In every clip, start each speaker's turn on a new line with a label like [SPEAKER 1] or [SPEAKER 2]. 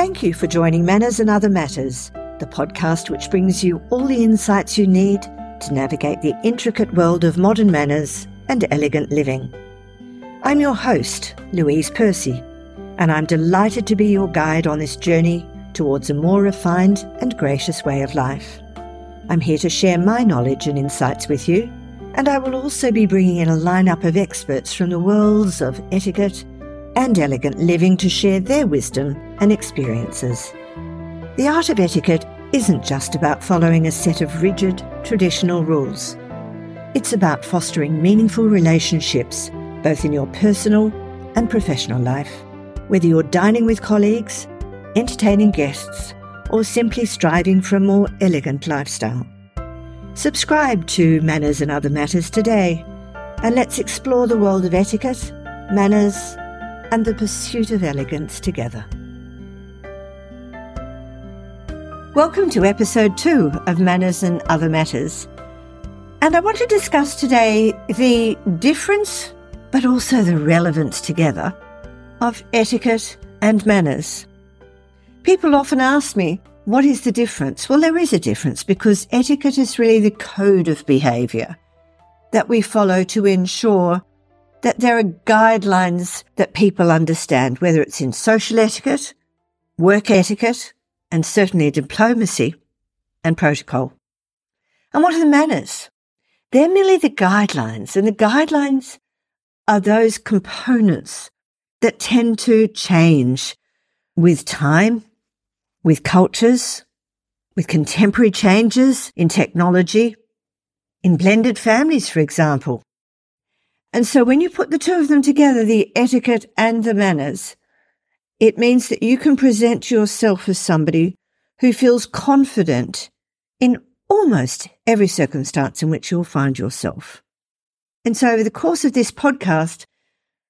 [SPEAKER 1] Thank you for joining Manners and Other Matters, the podcast which brings you all the insights you need to navigate the intricate world of modern manners and elegant living. I'm your host, Louise Percy, and I'm delighted to be your guide on this journey towards a more refined and gracious way of life. I'm here to share my knowledge and insights with you, and I will also be bringing in a lineup of experts from the worlds of etiquette and elegant living to share their wisdom and experiences. The art of etiquette isn't just about following a set of rigid, traditional rules. It's about fostering meaningful relationships, both in your personal and professional life. Whether you're dining with colleagues, entertaining guests, or simply striving for a more elegant lifestyle. Subscribe to Manners and Other Matters today, and let's explore the world of etiquette, manners, and the pursuit of elegance together. Welcome to episode two of Manners and Other Matters. And I want to discuss today the difference, but also the relevance together of etiquette and manners. People often ask me, what is the difference? Well, there is a difference because etiquette is really the code of behaviour that we follow to ensure that there are guidelines that people understand, whether it's in social etiquette, work etiquette, and certainly diplomacy and protocol. And what are the manners? They're merely the guidelines, and the guidelines are those components that tend to change with time, with cultures, with contemporary changes in technology, in blended families, for example. And so when you put the two of them together, the etiquette and the manners, it means that you can present yourself as somebody who feels confident in almost every circumstance in which you'll find yourself. And so over the course of this podcast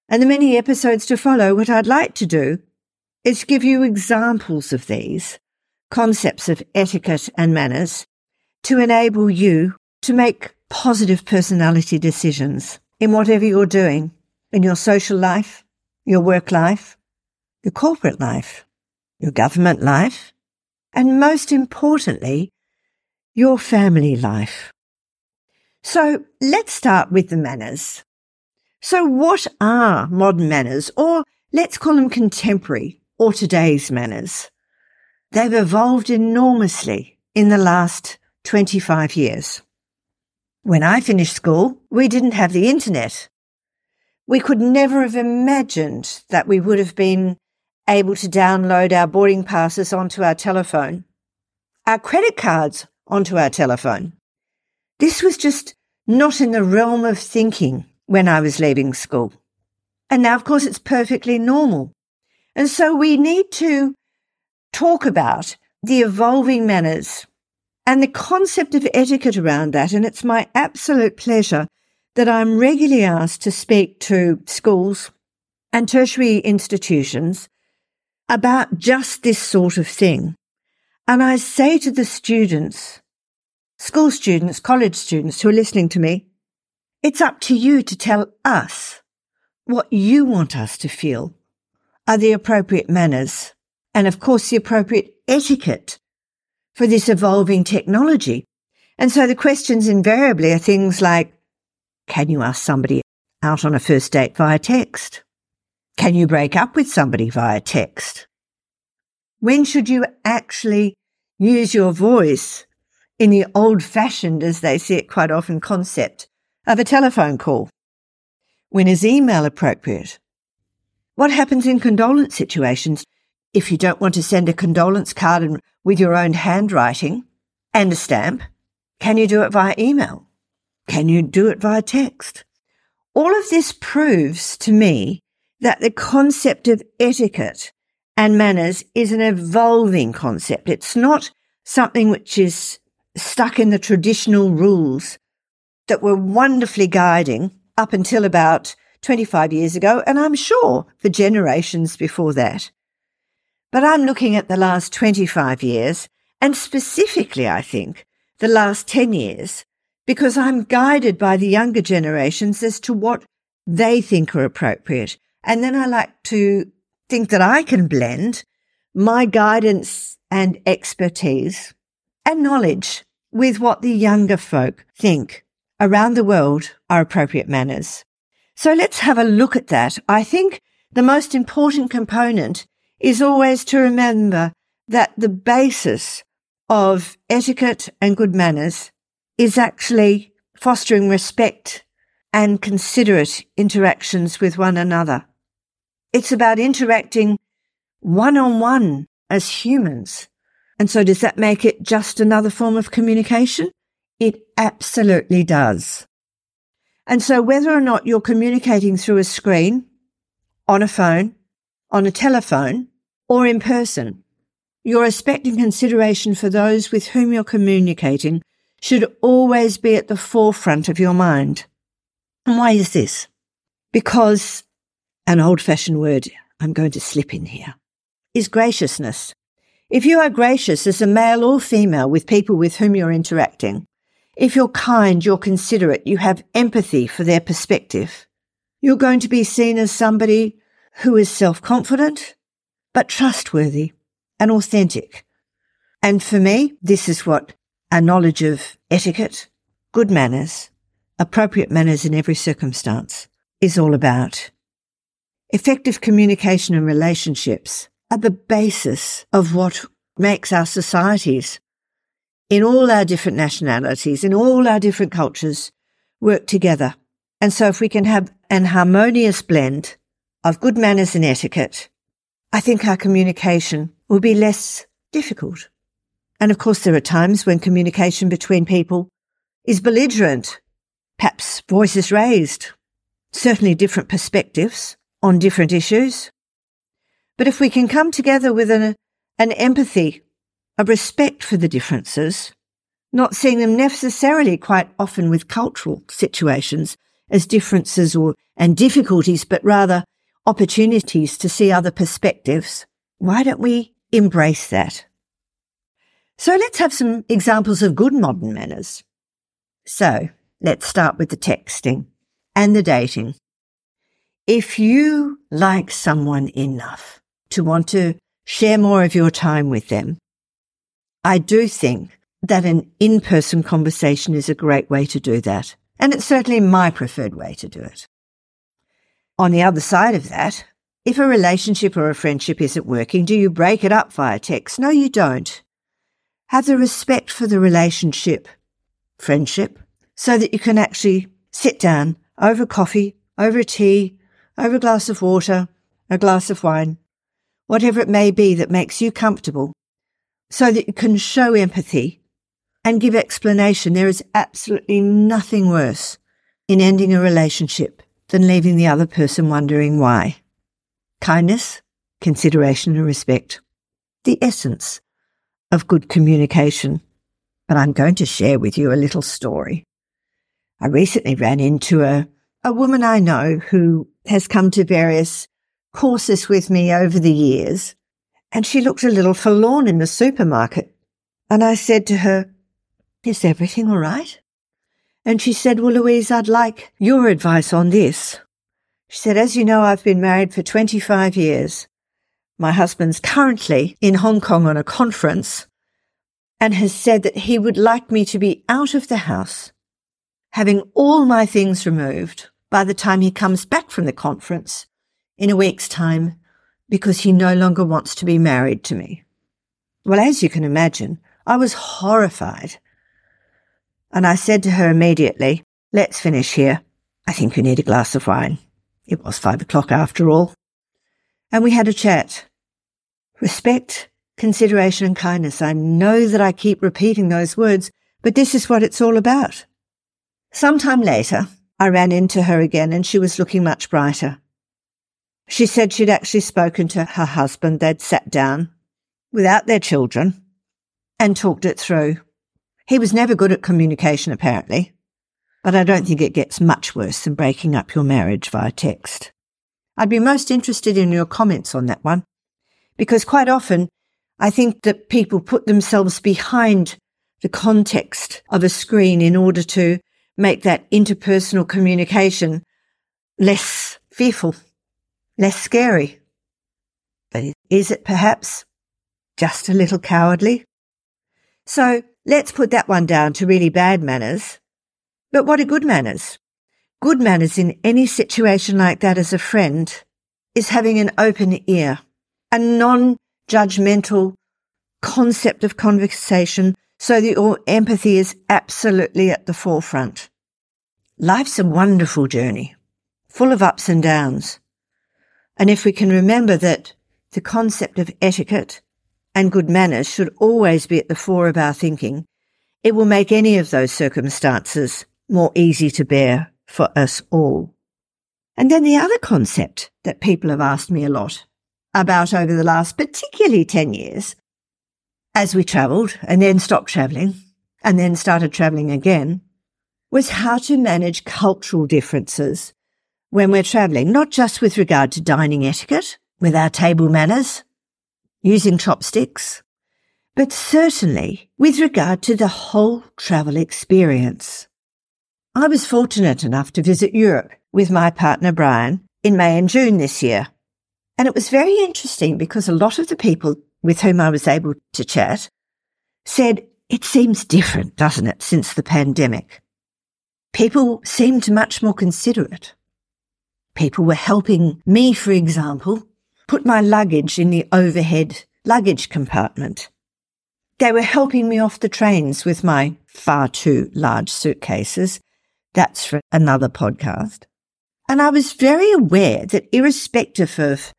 [SPEAKER 1] and the many episodes to follow, what I'd like to do is give you examples of these concepts of etiquette and manners to enable you to make positive personality decisions in whatever you're doing in your social life, your work life, your corporate life, your government life, and most importantly, your family life. So let's start with the manners. So what are modern manners, or let's call them contemporary or today's manners? They've evolved enormously in the last 25 years. When I finished school, we didn't have the internet. We could never have imagined that we would have been able to download our boarding passes onto our telephone, our credit cards onto our telephone. This was just not in the realm of thinking when I was leaving school. And now, of course, it's perfectly normal. And so we need to talk about the evolving manners and the concept of etiquette around that. And it's my absolute pleasure that I'm regularly asked to speak to schools and tertiary institutions about just this sort of thing. And I say to the students, school students, college students who are listening to me, it's up to you to tell us what you want us to feel are the appropriate manners and of course the appropriate etiquette for this evolving technology. And so the questions invariably are things like, can you ask somebody out on a first date via text? Can you break up with somebody via text? When should you actually use your voice in the old fashioned, as they see it quite often, concept of a telephone call? When is email appropriate? What happens in condolence situations? If you don't want to send a condolence card with your own handwriting and a stamp, can you do it via email? Can you do it via text? All of this proves to me that the concept of etiquette and manners is an evolving concept. It's not something which is stuck in the traditional rules that were wonderfully guiding up until about 25 years ago, and I'm sure for generations before that. But I'm looking at the last 25 years, and specifically, I think, the last 10 years, because I'm guided by the younger generations as to what they think are appropriate. And then I like to think that I can blend my guidance and expertise and knowledge with what the younger folk think around the world are appropriate manners. So let's have a look at that. I think the most important component is always to remember that the basis of etiquette and good manners is actually fostering respect and considerate interactions with one another. It's about interacting one on one as humans. And so does that make it just another form of communication? It absolutely does. And so whether or not you're communicating through a screen, on a phone, on a telephone, or in person, your respect and consideration for those with whom you're communicating should always be at the forefront of your mind. And why is this? Because an old fashioned word I'm going to slip in here is graciousness. If you are gracious as a male or female with people with whom you're interacting, if you're kind, you're considerate, you have empathy for their perspective, you're going to be seen as somebody who is self-confident, but trustworthy and authentic. And for me, this is what a knowledge of etiquette, good manners, appropriate manners in every circumstance is all about. Effective communication and relationships are the basis of what makes our societies in all our different nationalities, in all our different cultures, work together. And so if we can have an harmonious blend of good manners and etiquette, I think our communication will be less difficult. And of course, there are times when communication between people is belligerent, perhaps voices raised, certainly different perspectives on different issues. But if we can come together with an, an empathy, a respect for the differences, not seeing them necessarily quite often with cultural situations as differences or and difficulties, but rather opportunities to see other perspectives, why don't we embrace that? So let's have some examples of good modern manners. So let's start with the texting and the dating. If you like someone enough to want to share more of your time with them, I do think that an in-person conversation is a great way to do that. And it's certainly my preferred way to do it. On the other side of that, if a relationship or a friendship isn't working, do you break it up via text? No, you don't. Have the respect for the relationship, friendship, so that you can actually sit down over coffee, over tea, over a glass of water, a glass of wine, whatever it may be that makes you comfortable, so that you can show empathy and give explanation. There is absolutely nothing worse in ending a relationship than leaving the other person wondering why. Kindness, consideration and respect. The essence of good communication. But I'm going to share with you a little story. I recently ran into a, a woman I know who has come to various courses with me over the years, and she looked a little forlorn in the supermarket. And I said to her, Is everything all right? And she said, Well, Louise, I'd like your advice on this. She said, As you know, I've been married for 25 years. My husband's currently in Hong Kong on a conference and has said that he would like me to be out of the house, having all my things removed by the time he comes back from the conference in a week's time because he no longer wants to be married to me. Well, as you can imagine, I was horrified. And I said to her immediately, let's finish here. I think you need a glass of wine. It was five o'clock after all. And we had a chat. Respect, consideration and kindness. I know that I keep repeating those words, but this is what it's all about. Sometime later, I ran into her again and she was looking much brighter. She said she'd actually spoken to her husband. They'd sat down without their children and talked it through. He was never good at communication, apparently, but I don't think it gets much worse than breaking up your marriage via text. I'd be most interested in your comments on that one, because quite often I think that people put themselves behind the context of a screen in order to make that interpersonal communication less fearful less scary. But is it perhaps just a little cowardly. So let's put that one down to really bad manners. But what are good manners? Good manners in any situation like that as a friend is having an open ear, a non-judgmental concept of conversation so that your empathy is absolutely at the forefront. Life's a wonderful journey, full of ups and downs. And if we can remember that the concept of etiquette and good manners should always be at the fore of our thinking, it will make any of those circumstances more easy to bear for us all. And then the other concept that people have asked me a lot about over the last particularly 10 years, as we travelled and then stopped travelling and then started travelling again, was how to manage cultural differences when we're travelling, not just with regard to dining etiquette, with our table manners, using chopsticks, but certainly with regard to the whole travel experience. I was fortunate enough to visit Europe with my partner Brian in May and June this year. And it was very interesting because a lot of the people with whom I was able to chat said, it seems different, doesn't it, since the pandemic? People seemed much more considerate. People were helping me, for example, put my luggage in the overhead luggage compartment. They were helping me off the trains with my far too large suitcases. That's for another podcast. And I was very aware that irrespective of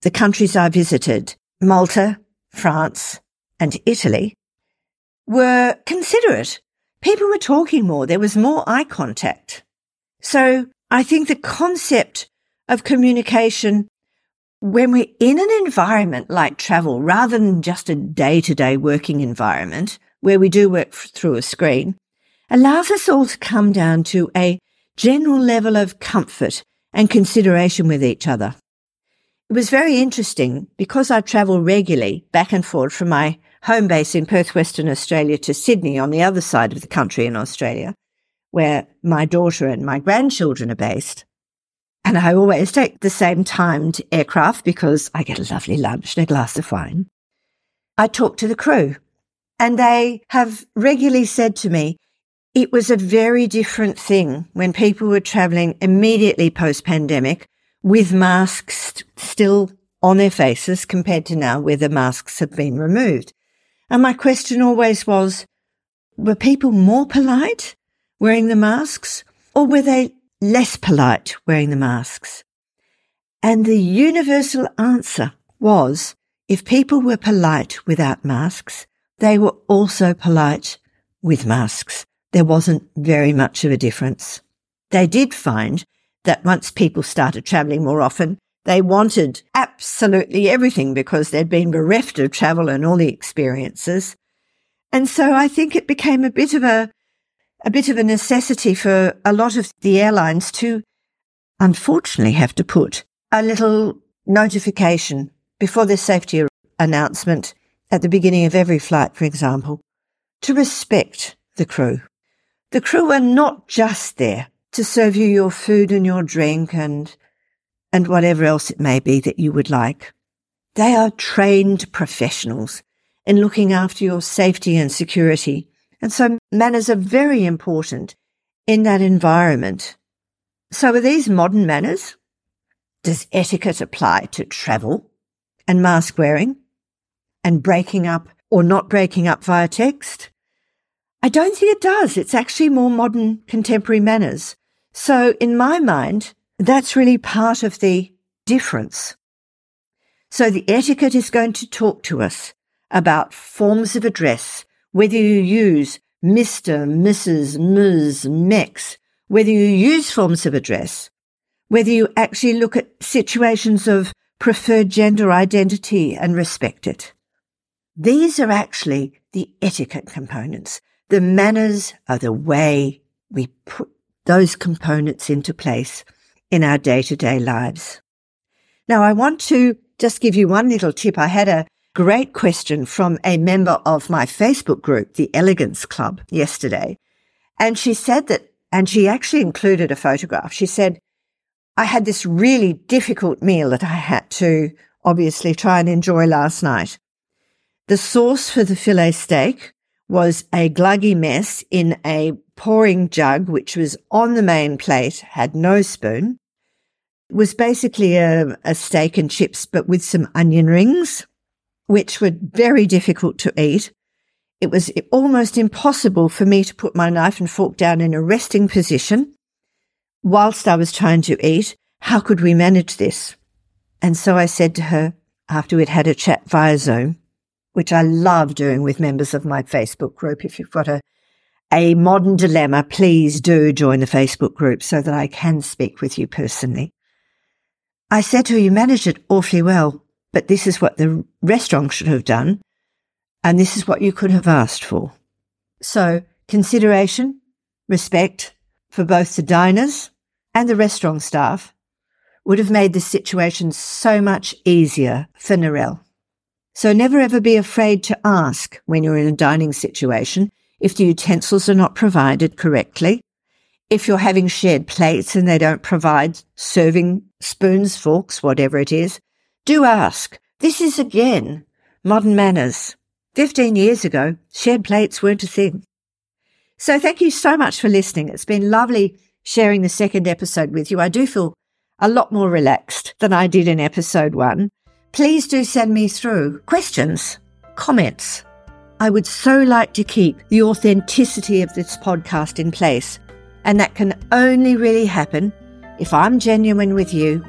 [SPEAKER 1] the countries I visited, Malta, France, and Italy, were considerate. People were talking more. There was more eye contact. So I think the concept of communication when we're in an environment like travel, rather than just a day to day working environment where we do work through a screen, allows us all to come down to a general level of comfort and consideration with each other. It was very interesting because I travel regularly back and forth from my home base in Perth, Western Australia to Sydney on the other side of the country in Australia, where my daughter and my grandchildren are based. And I always take the same timed aircraft because I get a lovely lunch and a glass of wine. I talk to the crew and they have regularly said to me, it was a very different thing when people were traveling immediately post pandemic with masks still on their faces compared to now where the masks have been removed. And my question always was, were people more polite wearing the masks or were they less polite wearing the masks? And the universal answer was if people were polite without masks, they were also polite with masks. There wasn't very much of a difference. They did find that once people started traveling more often, they wanted absolutely everything because they'd been bereft of travel and all the experiences. And so I think it became a bit of a a bit of a necessity for a lot of the airlines to unfortunately have to put a little notification before their safety announcement at the beginning of every flight, for example, to respect the crew. The crew are not just there to serve you your food and your drink and, and whatever else it may be that you would like. They are trained professionals in looking after your safety and security and so manners are very important in that environment. So are these modern manners? Does etiquette apply to travel and mask wearing and breaking up or not breaking up via text? I don't think it does. It's actually more modern contemporary manners. So in my mind, that's really part of the difference. So the etiquette is going to talk to us about forms of address whether you use Mr., Mrs., Ms., Mx, whether you use forms of address, whether you actually look at situations of preferred gender identity and respect it. These are actually the etiquette components. The manners are the way we put those components into place in our day to day lives. Now, I want to just give you one little tip. I had a great question from a member of my Facebook group, the Elegance Club, yesterday. And she said that, and she actually included a photograph. She said, I had this really difficult meal that I had to obviously try and enjoy last night. The sauce for the filet steak was a gluggy mess in a pouring jug, which was on the main plate, had no spoon. It was basically a, a steak and chips, but with some onion rings, which were very difficult to eat. It was almost impossible for me to put my knife and fork down in a resting position whilst I was trying to eat. How could we manage this? And so I said to her, after we'd had a chat via Zoom, which I love doing with members of my Facebook group. If you've got a, a modern dilemma, please do join the Facebook group so that I can speak with you personally. I said to her, you managed it awfully well, but this is what the restaurant should have done. And this is what you could have asked for. So consideration, respect for both the diners and the restaurant staff would have made the situation so much easier for Narelle. So never ever be afraid to ask when you're in a dining situation if the utensils are not provided correctly. If you're having shared plates and they don't provide serving spoons, forks, whatever it is, do ask. This is again modern manners. 15 years ago, shared plates weren't a thing. So thank you so much for listening. It's been lovely sharing the second episode with you. I do feel a lot more relaxed than I did in episode one. Please do send me through questions, comments. I would so like to keep the authenticity of this podcast in place, and that can only really happen if I'm genuine with you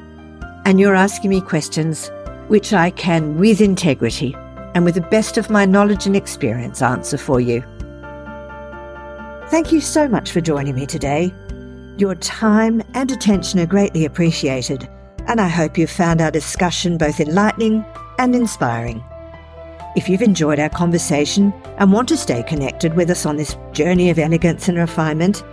[SPEAKER 1] and you're asking me questions which I can, with integrity and with the best of my knowledge and experience, answer for you. Thank you so much for joining me today. Your time and attention are greatly appreciated, and I hope you've found our discussion both enlightening and inspiring. If you've enjoyed our conversation and want to stay connected with us on this journey of elegance and refinement,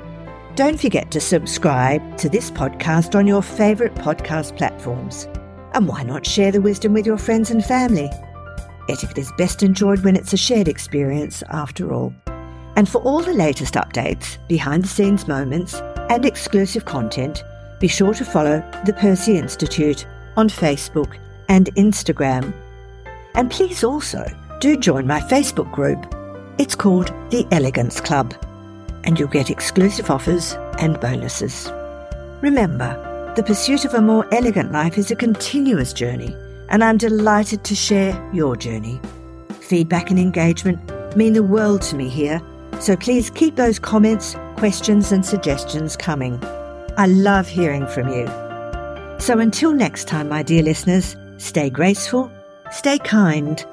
[SPEAKER 1] don't forget to subscribe to this podcast on your favourite podcast platforms. And why not share the wisdom with your friends and family? Etiquette is best enjoyed when it's a shared experience, after all. And for all the latest updates, behind the scenes moments, and exclusive content, be sure to follow the Percy Institute on Facebook and Instagram. And please also do join my Facebook group. It's called The Elegance Club, and you'll get exclusive offers and bonuses. Remember, the pursuit of a more elegant life is a continuous journey, and I'm delighted to share your journey. Feedback and engagement mean the world to me here, so please keep those comments questions and suggestions coming. I love hearing from you. So until next time, my dear listeners, stay graceful, stay kind,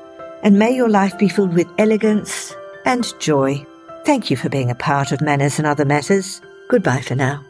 [SPEAKER 1] and may your life be filled with elegance and joy. Thank you for being a part of Manners and Other Matters. Goodbye for now.